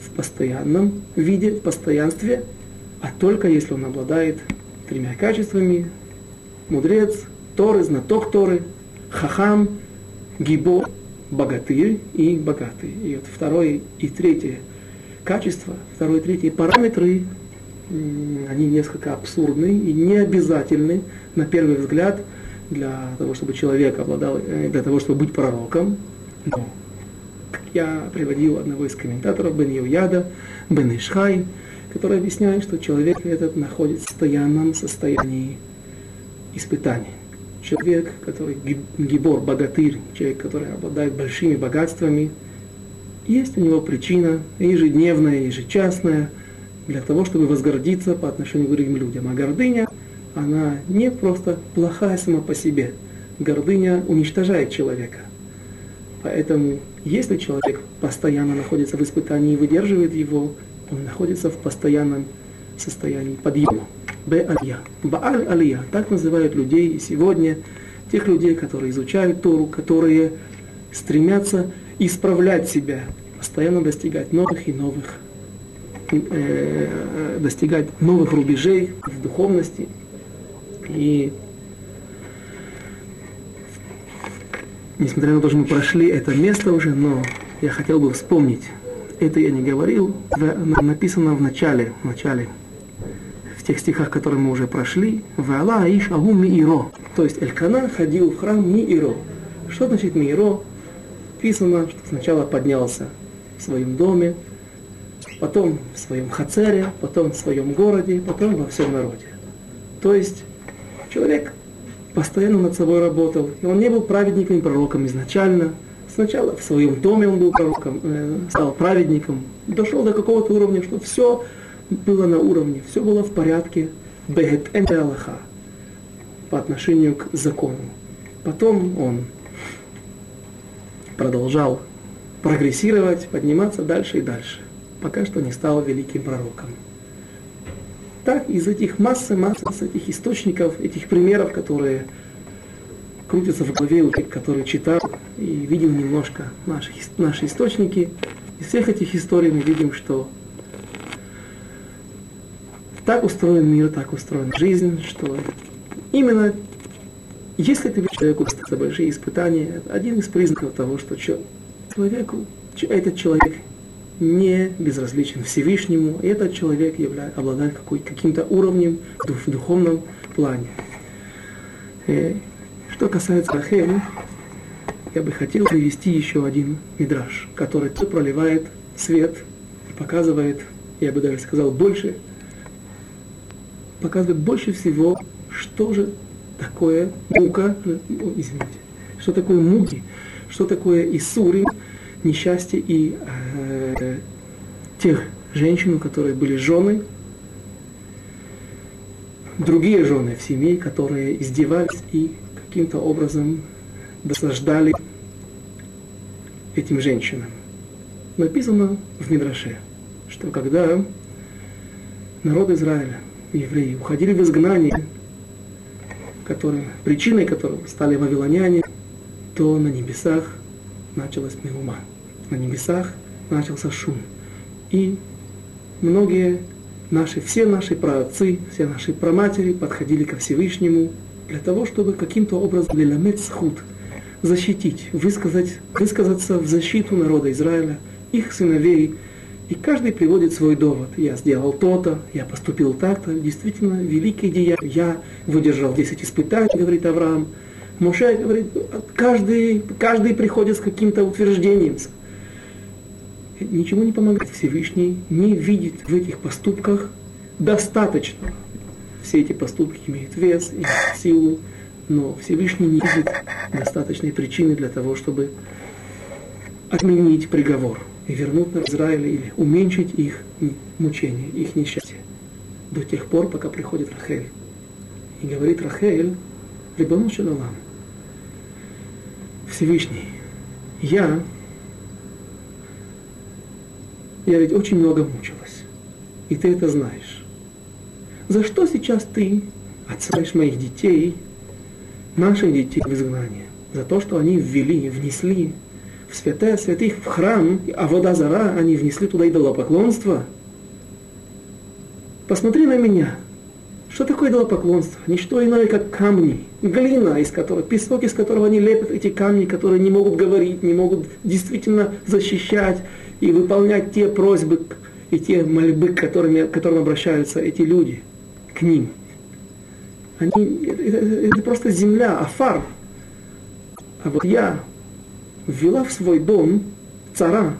в постоянном виде, в постоянстве, а только если он обладает тремя качествами, мудрец, Торы, знаток Торы, хахам, гибо, богатырь и богатый. И вот второе и третье качество, второе и третье параметры, они несколько абсурдны и не обязательны на первый взгляд для того, чтобы человек обладал, э, для того, чтобы быть пророком. Но я приводил одного из комментаторов, Бен Юяда, Бен Ишхай, который объясняет, что человек этот находится в постоянном состоянии испытаний. Человек, который гибор, богатырь, человек, который обладает большими богатствами, есть у него причина ежедневная, ежечасная, для того, чтобы возгордиться по отношению к другим людям. А гордыня, она не просто плохая сама по себе. Гордыня уничтожает человека. Поэтому, если человек постоянно находится в испытании и выдерживает его, он находится в постоянном состоянии подъема. Б-алия. Бааль-алия. Так называют людей сегодня, тех людей, которые изучают Тору, которые стремятся исправлять себя, постоянно достигать новых и новых, э, достигать новых рубежей в духовности. И несмотря на то, что мы прошли это место уже, но я хотел бы вспомнить, это я не говорил, написано в начале, в начале в тех стихах, которые мы уже прошли, «Ваала иш агу мииро». То есть Элькана ходил в храм мииро. Что значит мииро? Написано, что сначала поднялся в своем доме, потом в своем хацере, потом в своем городе, потом во всем народе. То есть человек постоянно над собой работал, и он не был праведником и пророком изначально. Сначала в своем доме он был пророком, э, стал праведником, дошел до какого-то уровня, что все было на уровне, все было в порядке, бегет Аллаха, по отношению к закону. Потом он продолжал прогрессировать, подниматься дальше и дальше, пока что не стал великим пророком. Так, из этих массы, массы, этих источников, этих примеров, которые крутятся в голове у тех, которые читал и видел немножко наши, наши источники, из всех этих историй мы видим, что так устроен мир, так устроена жизнь, что именно если ты видишь человеку большие испытания, один из признаков того, что человеку, этот человек не безразличен Всевышнему, и этот человек является, обладает какой, каким-то уровнем в духовном плане. И э, что касается Рахель, я бы хотел привести еще один мидраж, который проливает свет показывает, я бы даже сказал, больше показывает больше всего, что же такое мука, извините, что такое муки, что такое Исури, несчастье и э, тех женщин, которые были жены, другие жены в семье, которые издевались и каким-то образом досаждали этим женщинам. Написано в Мидраше, что когда народ Израиля евреи уходили в изгнание, которым, причиной которого стали вавилоняне, то на небесах началась меума. На небесах начался шум. И многие наши, все наши праотцы, все наши праматери подходили ко Всевышнему для того, чтобы каким-то образом леламет схуд, защитить, высказать, высказаться в защиту народа Израиля, их сыновей, и каждый приводит свой довод. Я сделал то-то, я поступил так-то. Действительно, великие деяния. Я выдержал 10 испытаний, говорит Авраам. Моше говорит, каждый, каждый приходит с каким-то утверждением. Ничего не помогает. Всевышний не видит в этих поступках достаточно. Все эти поступки имеют вес и силу, но Всевышний не видит достаточной причины для того, чтобы отменить приговор и вернуть на Израиль или уменьшить их мучения, их несчастье. до тех пор, пока приходит Рахель. И говорит Рахель, Рибану Шалалам, Всевышний, я, я ведь очень много мучилась, и ты это знаешь. За что сейчас ты отсылаешь моих детей, наших детей в изгнание? За то, что они ввели, внесли в святая святых, в храм, а вода зара, они внесли туда идолопоклонство. Посмотри на меня. Что такое идолопоклонство? Ничто иное, как камни, глина, из которого, песок, из которого они лепят эти камни, которые не могут говорить, не могут действительно защищать и выполнять те просьбы и те мольбы, к которым, к которым обращаются эти люди, к ним. Они, это, это просто земля, афар. А вот я, ввела в свой дом цара.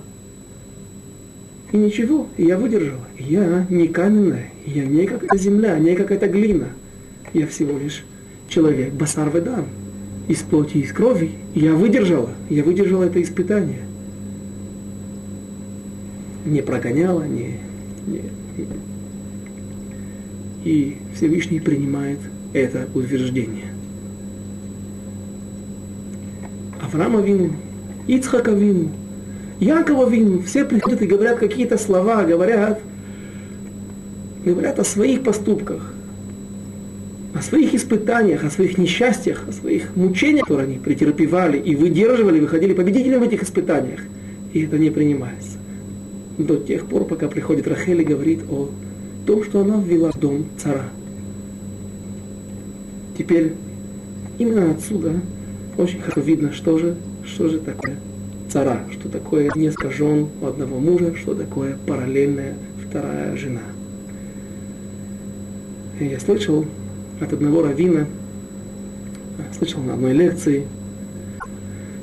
И ничего, я выдержала. Я не каменная, я не как эта земля, не как эта глина. Я всего лишь человек, басар ведам, из плоти и из крови. Я выдержала, я выдержала это испытание. Не прогоняла, не, не, и Всевышний принимает это утверждение. Авраама Вину Ицхак Авину, Яков Авину, все приходят и говорят какие-то слова, говорят, говорят о своих поступках, о своих испытаниях, о своих несчастьях, о своих мучениях, которые они претерпевали и выдерживали, выходили победителями в этих испытаниях. И это не принимается. До тех пор, пока приходит Рахель и говорит о том, что она ввела в дом цара. Теперь именно отсюда очень хорошо видно, что же что же такое цара, что такое несколько у одного мужа, что такое параллельная вторая жена. И я слышал от одного равина, слышал на одной лекции,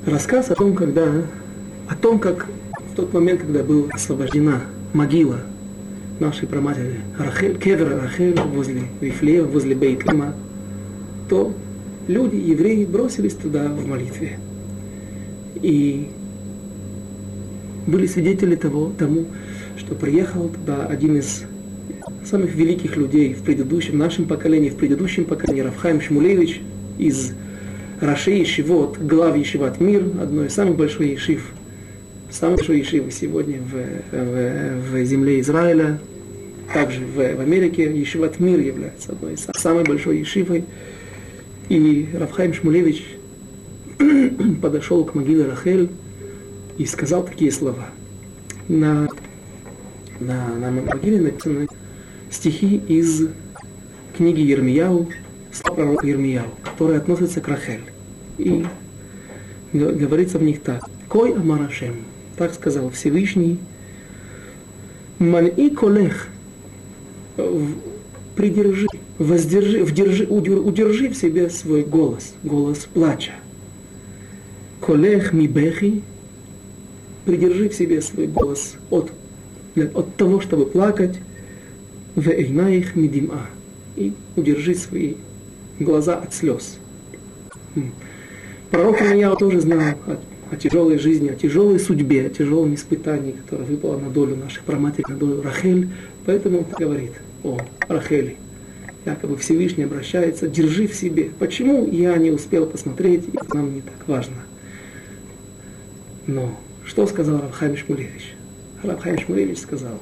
рассказ о том, когда, о том, как тот момент, когда была освобождена могила нашей праматери Рахель, Кевера Рахель возле Вифлеева, возле Бейтлема, то люди, евреи, бросились туда в молитве. И были свидетели того, тому, что приехал туда один из самых великих людей в предыдущем, нашем поколении, в предыдущем поколении, Рафхайм Шмулевич из Рашей Ешивот, глав Ешиват Мир, одной из самых больших ешив, самой большой ешивы сегодня в, в, в земле Израиля, также в, в Америке Ешиват Мир является одной из самой большой ешивой. И Рафхайм Шмулевич подошел к могиле Рахель и сказал такие слова. На, на, на могиле написаны стихи из книги Ермияу, слова пророка Ермияу, которые относятся к Рахель. И говорится в них так. Кой Амарашем, так сказал Всевышний, Мани колех, придержи, воздержи, вдержи, удержи в себе свой голос, голос плача колех мибехи, придержи в себе свой голос от, от того, чтобы плакать, в эйнаих мидима, и удержи свои глаза от слез. Пророк Илья тоже знал о, тяжелой жизни, о тяжелой судьбе, о тяжелом испытании, которое выпало на долю нашей праматери, на долю Рахель. Поэтому он говорит о Рахеле. Якобы Всевышний обращается, держи в себе. Почему я не успел посмотреть, это нам не так важно. Но что сказал Равхайм Шмулевич? Равхайм Шмулевич сказал,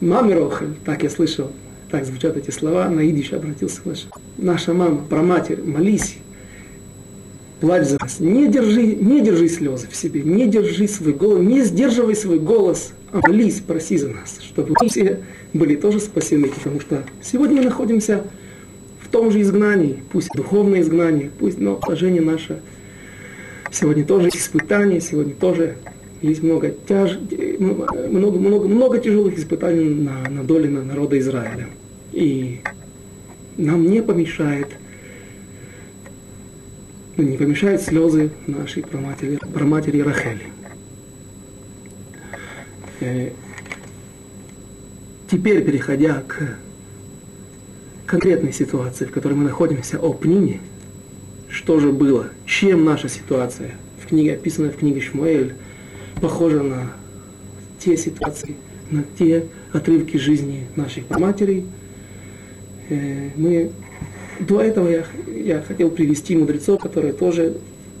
маме Рохель, так я слышал, так звучат эти слова, на идиш обратился к. Наша мама, проматерь, молись, плачь за нас. Не держи, не держи слезы в себе, не держи свой голос, не сдерживай свой голос, а молись, проси за нас, чтобы мы все были тоже спасены, потому что сегодня мы находимся в том же изгнании, пусть духовное изгнание, пусть, но положение наше Сегодня тоже испытания, сегодня тоже есть много, тяж, много, много, много тяжелых испытаний на, на доле на народа Израиля. И нам не помешает, не помешают слезы нашей проматери, проматери Рахели. Э, теперь, переходя к конкретной ситуации, в которой мы находимся, о Пнине – что же было, чем наша ситуация в книге, описанная в книге Шмуэль, похожа на те ситуации, на те отрывки жизни наших матерей. Э, мы до этого я, я хотел привести мудрецов, которые тоже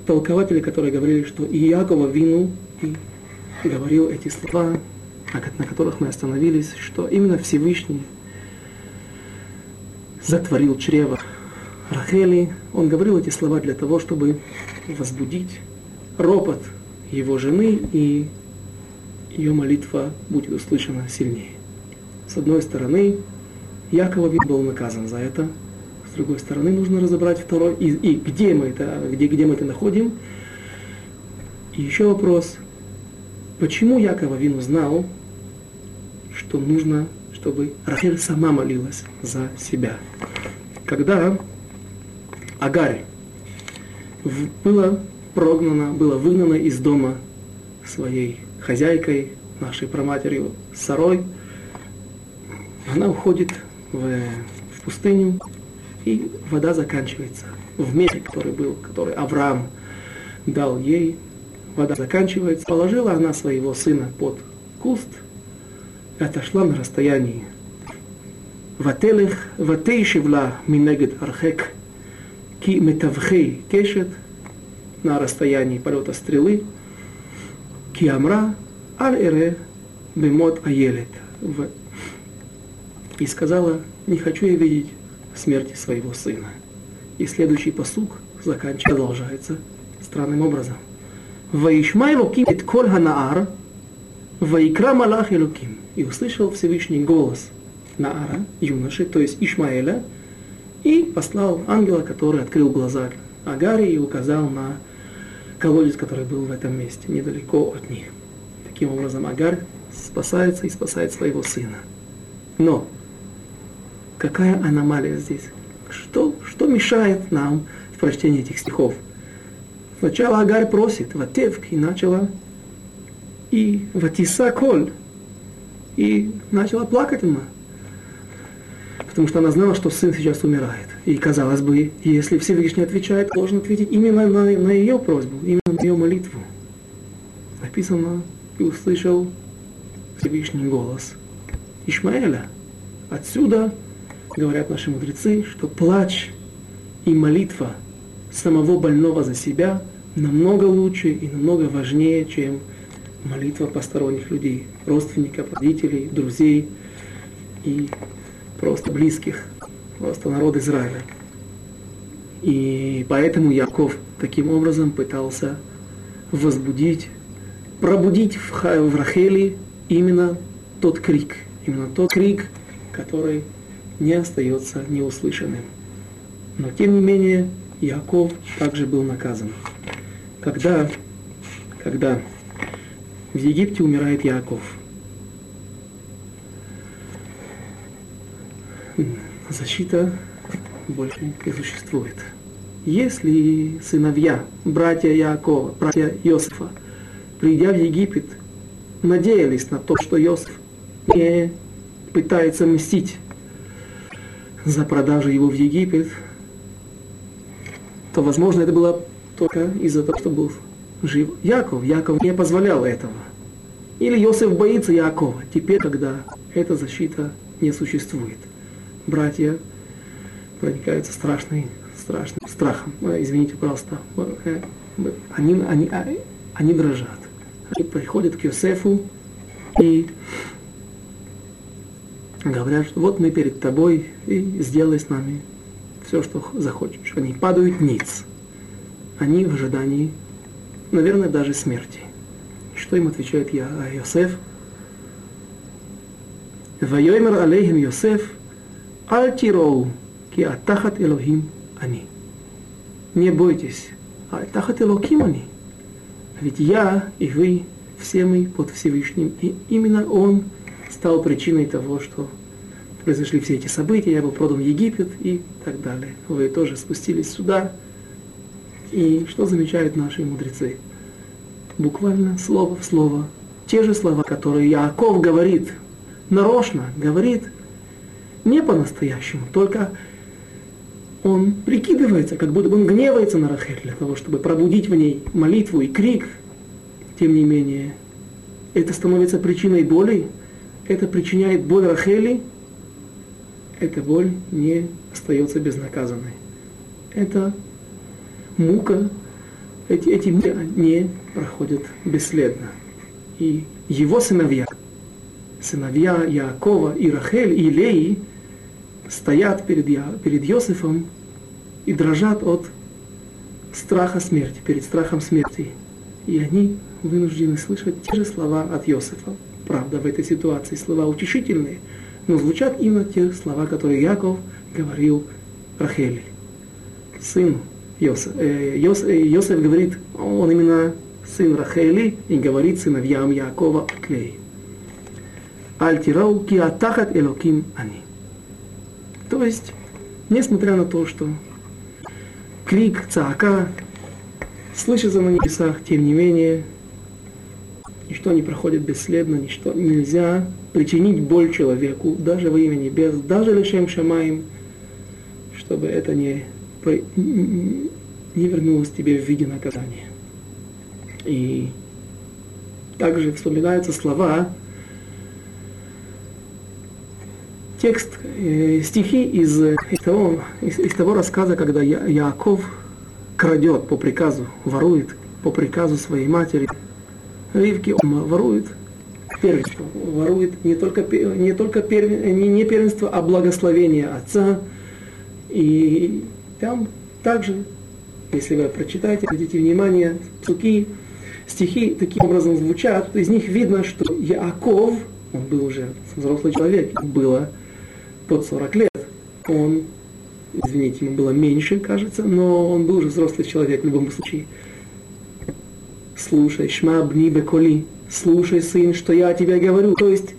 толкователи, которые говорили, что и Иакова вину и говорил эти слова, на которых мы остановились, что именно Всевышний затворил чрево Рахели. Он говорил эти слова для того, чтобы возбудить ропот его жены, и ее молитва будет услышана сильнее. С одной стороны, Якова был наказан за это, с другой стороны, нужно разобрать второй, и, и где, мы это, где, где мы это находим. И еще вопрос, почему Якова Вину знал, что нужно, чтобы Рахель сама молилась за себя. Когда Агарь была прогнана, была выгнана из дома своей хозяйкой, нашей проматерью Сарой, она уходит в, в пустыню, и вода заканчивается. В месте, который был, который Авраам дал ей, вода заканчивается. Положила она своего сына под куст и отошла на расстоянии. Вателех, ватейшевла минегет архек, ки метавхей кешет, на расстоянии полета стрелы, ки амра, аль эре бемот аелет. И сказала, не хочу я видеть смерти своего сына. И следующий посук заканчивается, продолжается странным образом. Ваишмай луким et кол ханаар, ваикра малах луким. И услышал Всевышний голос Наара, юноши, то есть Ишмаэля, и послал ангела, который открыл глаза Агари и указал на колодец, который был в этом месте, недалеко от них. Таким образом, Агарь спасается и спасает своего сына. Но Какая аномалия здесь? Что, что мешает нам в прочтении этих стихов? Сначала Агарь просит, ватевк, и начала, и ватиса коль, и начала плакать она. Потому что она знала, что сын сейчас умирает. И казалось бы, если Всевышний отвечает, должен ответить именно на, на ее просьбу, именно на ее молитву. Написано, и услышал Всевышний голос Ишмаэля. Отсюда говорят наши мудрецы, что плач и молитва самого больного за себя намного лучше и намного важнее, чем молитва посторонних людей, родственников, родителей, друзей и просто близких, просто народ Израиля. И поэтому Яков таким образом пытался возбудить, пробудить в, в Рахеле именно тот крик, именно тот крик, который не остается неуслышанным. Но тем не менее Яков также был наказан. Когда, когда в Египте умирает Яков, защита больше не существует. Если сыновья, братья Якова, братья Иосифа, придя в Египет, надеялись на то, что Иосиф не пытается мстить за продажу его в Египет, то, возможно, это было только из-за того, что был жив Яков. Яков не позволял этого. Или Иосиф боится Якова, теперь, когда эта защита не существует. Братья проникаются страшным, страшным страхом. Извините, пожалуйста. Э, они, они, они дрожат. Они приходят к Иосифу и говорят, что вот мы перед тобой, и сделай с нами все, что захочешь. Они падают ниц. Они в ожидании, наверное, даже смерти. И что им отвечает я, а Йосеф? Вайомер алейхим Йосеф, аль тироу, ки атахат Элохим они. Не бойтесь, аль тахат Элохим они. Ведь я и вы, все мы под Всевышним, и именно Он стал причиной того, что произошли все эти события, я был продан в Египет и так далее. Вы тоже спустились сюда. И что замечают наши мудрецы? Буквально слово в слово. Те же слова, которые Яаков говорит, нарочно говорит, не по-настоящему, только он прикидывается, как будто бы он гневается на Рахель для того, чтобы пробудить в ней молитву и крик. Тем не менее, это становится причиной боли, это причиняет боль Рахели, эта боль не остается безнаказанной. Это мука, эти, эти муки не проходят бесследно. И его сыновья, сыновья Якова и Рахель и Леи, стоят перед, Я, перед Иосифом и дрожат от страха смерти, перед страхом смерти. И они вынуждены слышать те же слова от Иосифа. Правда, в этой ситуации слова утешительные, но звучат именно те слова, которые Яков говорил Рахели, сын Йосеф. Э, Йосеф, э, Йосеф говорит, он именно сын Рахели, и говорит сыновьям Якова Клей. Альтирау атахат элоким они. То есть, несмотря на то, что крик, цака слышится на небесах, тем не менее, ничто не проходит бесследно, ничто нельзя причинить боль человеку, даже во имя небес, даже лишем шамаем, чтобы это не, не вернулось тебе в виде наказания. И также вспоминаются слова, текст, э, стихи из, из, того, из, из того рассказа, когда Я, Яков крадет по приказу, ворует по приказу своей матери. Ривки ворует первенство, ворует не только, не только первен, не, не первенство, а благословение отца. И там также, если вы прочитаете, обратите внимание, псуки, стихи таким образом звучат, из них видно, что Яков, он был уже взрослый человек, было под 40 лет, он, извините, ему было меньше, кажется, но он был уже взрослый человек в любом случае. Слушай, шма бни беколи, слушай, сын, что я тебе говорю. То есть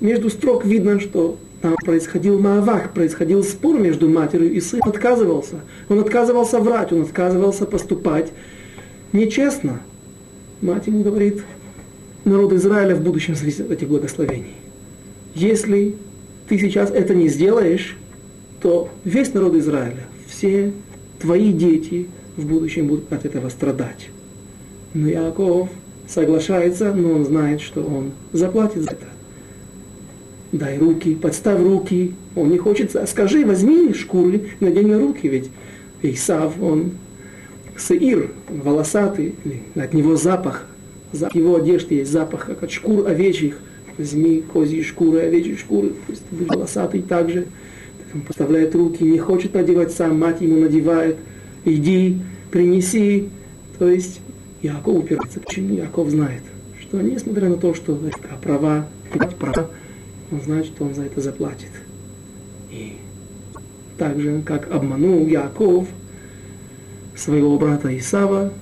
между строк видно, что там происходил маавак, происходил спор между матерью и сыном. Он отказывался. Он отказывался врать, он отказывался поступать нечестно. Мать ему говорит, народ Израиля в будущем зависит от этих благословений. Если ты сейчас это не сделаешь, то весь народ Израиля, все твои дети в будущем будут от этого страдать. Но Яков соглашается, но он знает, что он заплатит за это. Дай руки, подставь руки. Он не хочет, скажи, возьми шкуры, надень на руки, ведь Исав, он сеир, волосатый, от него запах, от его одежды есть запах, как от шкур овечьих возьми козьи шкуры, овечьи шкуры, пусть будет волосатый также. Он поставляет руки, не хочет надевать сам, мать ему надевает, иди, принеси. То есть Яков упирается. Почему Яков знает, что несмотря на то, что это права, права, он знает, что он за это заплатит. И так же, как обманул Яков своего брата Исава,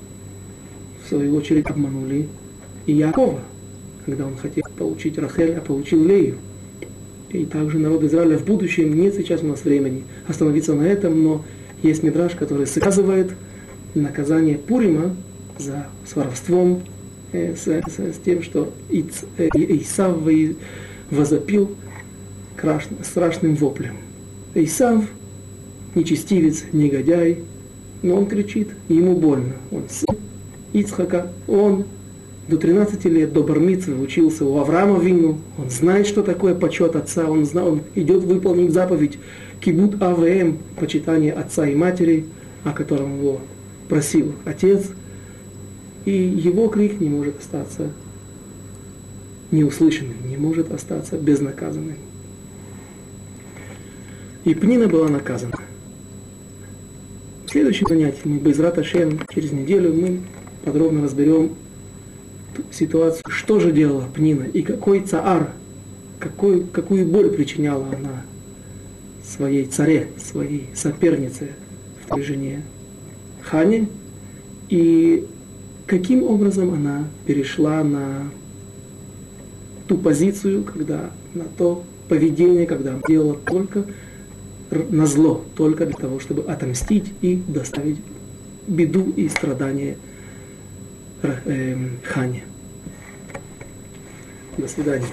в свою очередь обманули и Якова – когда он хотел получить Рахель, а получил Лею. И также народ Израиля в будущем, нет сейчас у нас времени остановиться на этом, но есть мидраж, который связывает наказание Пурима за с воровством, э, с, с, с тем, что Иц, э, Исав возопил крашн, страшным воплем. Исав, нечестивец, негодяй, но он кричит, ему больно. Он сын Ицхака, он до 13 лет, до Бармитвы учился у Авраама Вину, он знает, что такое почет отца, он, знает, он идет выполнить заповедь Кибут АВМ, почитание отца и матери, о котором его просил отец, и его крик не может остаться неуслышанным, не может остаться безнаказанным. И Пнина была наказана. В следующем занятии мы без Раташем через неделю мы подробно разберем ситуацию, что же делала Пнина и какой цаар, какой, какую боль причиняла она своей царе, своей сопернице в той жене Хане, и каким образом она перешла на ту позицию, когда на то поведение, когда она делала только на зло, только для того, чтобы отомстить и доставить беду и страдания э, Хане. До свидания.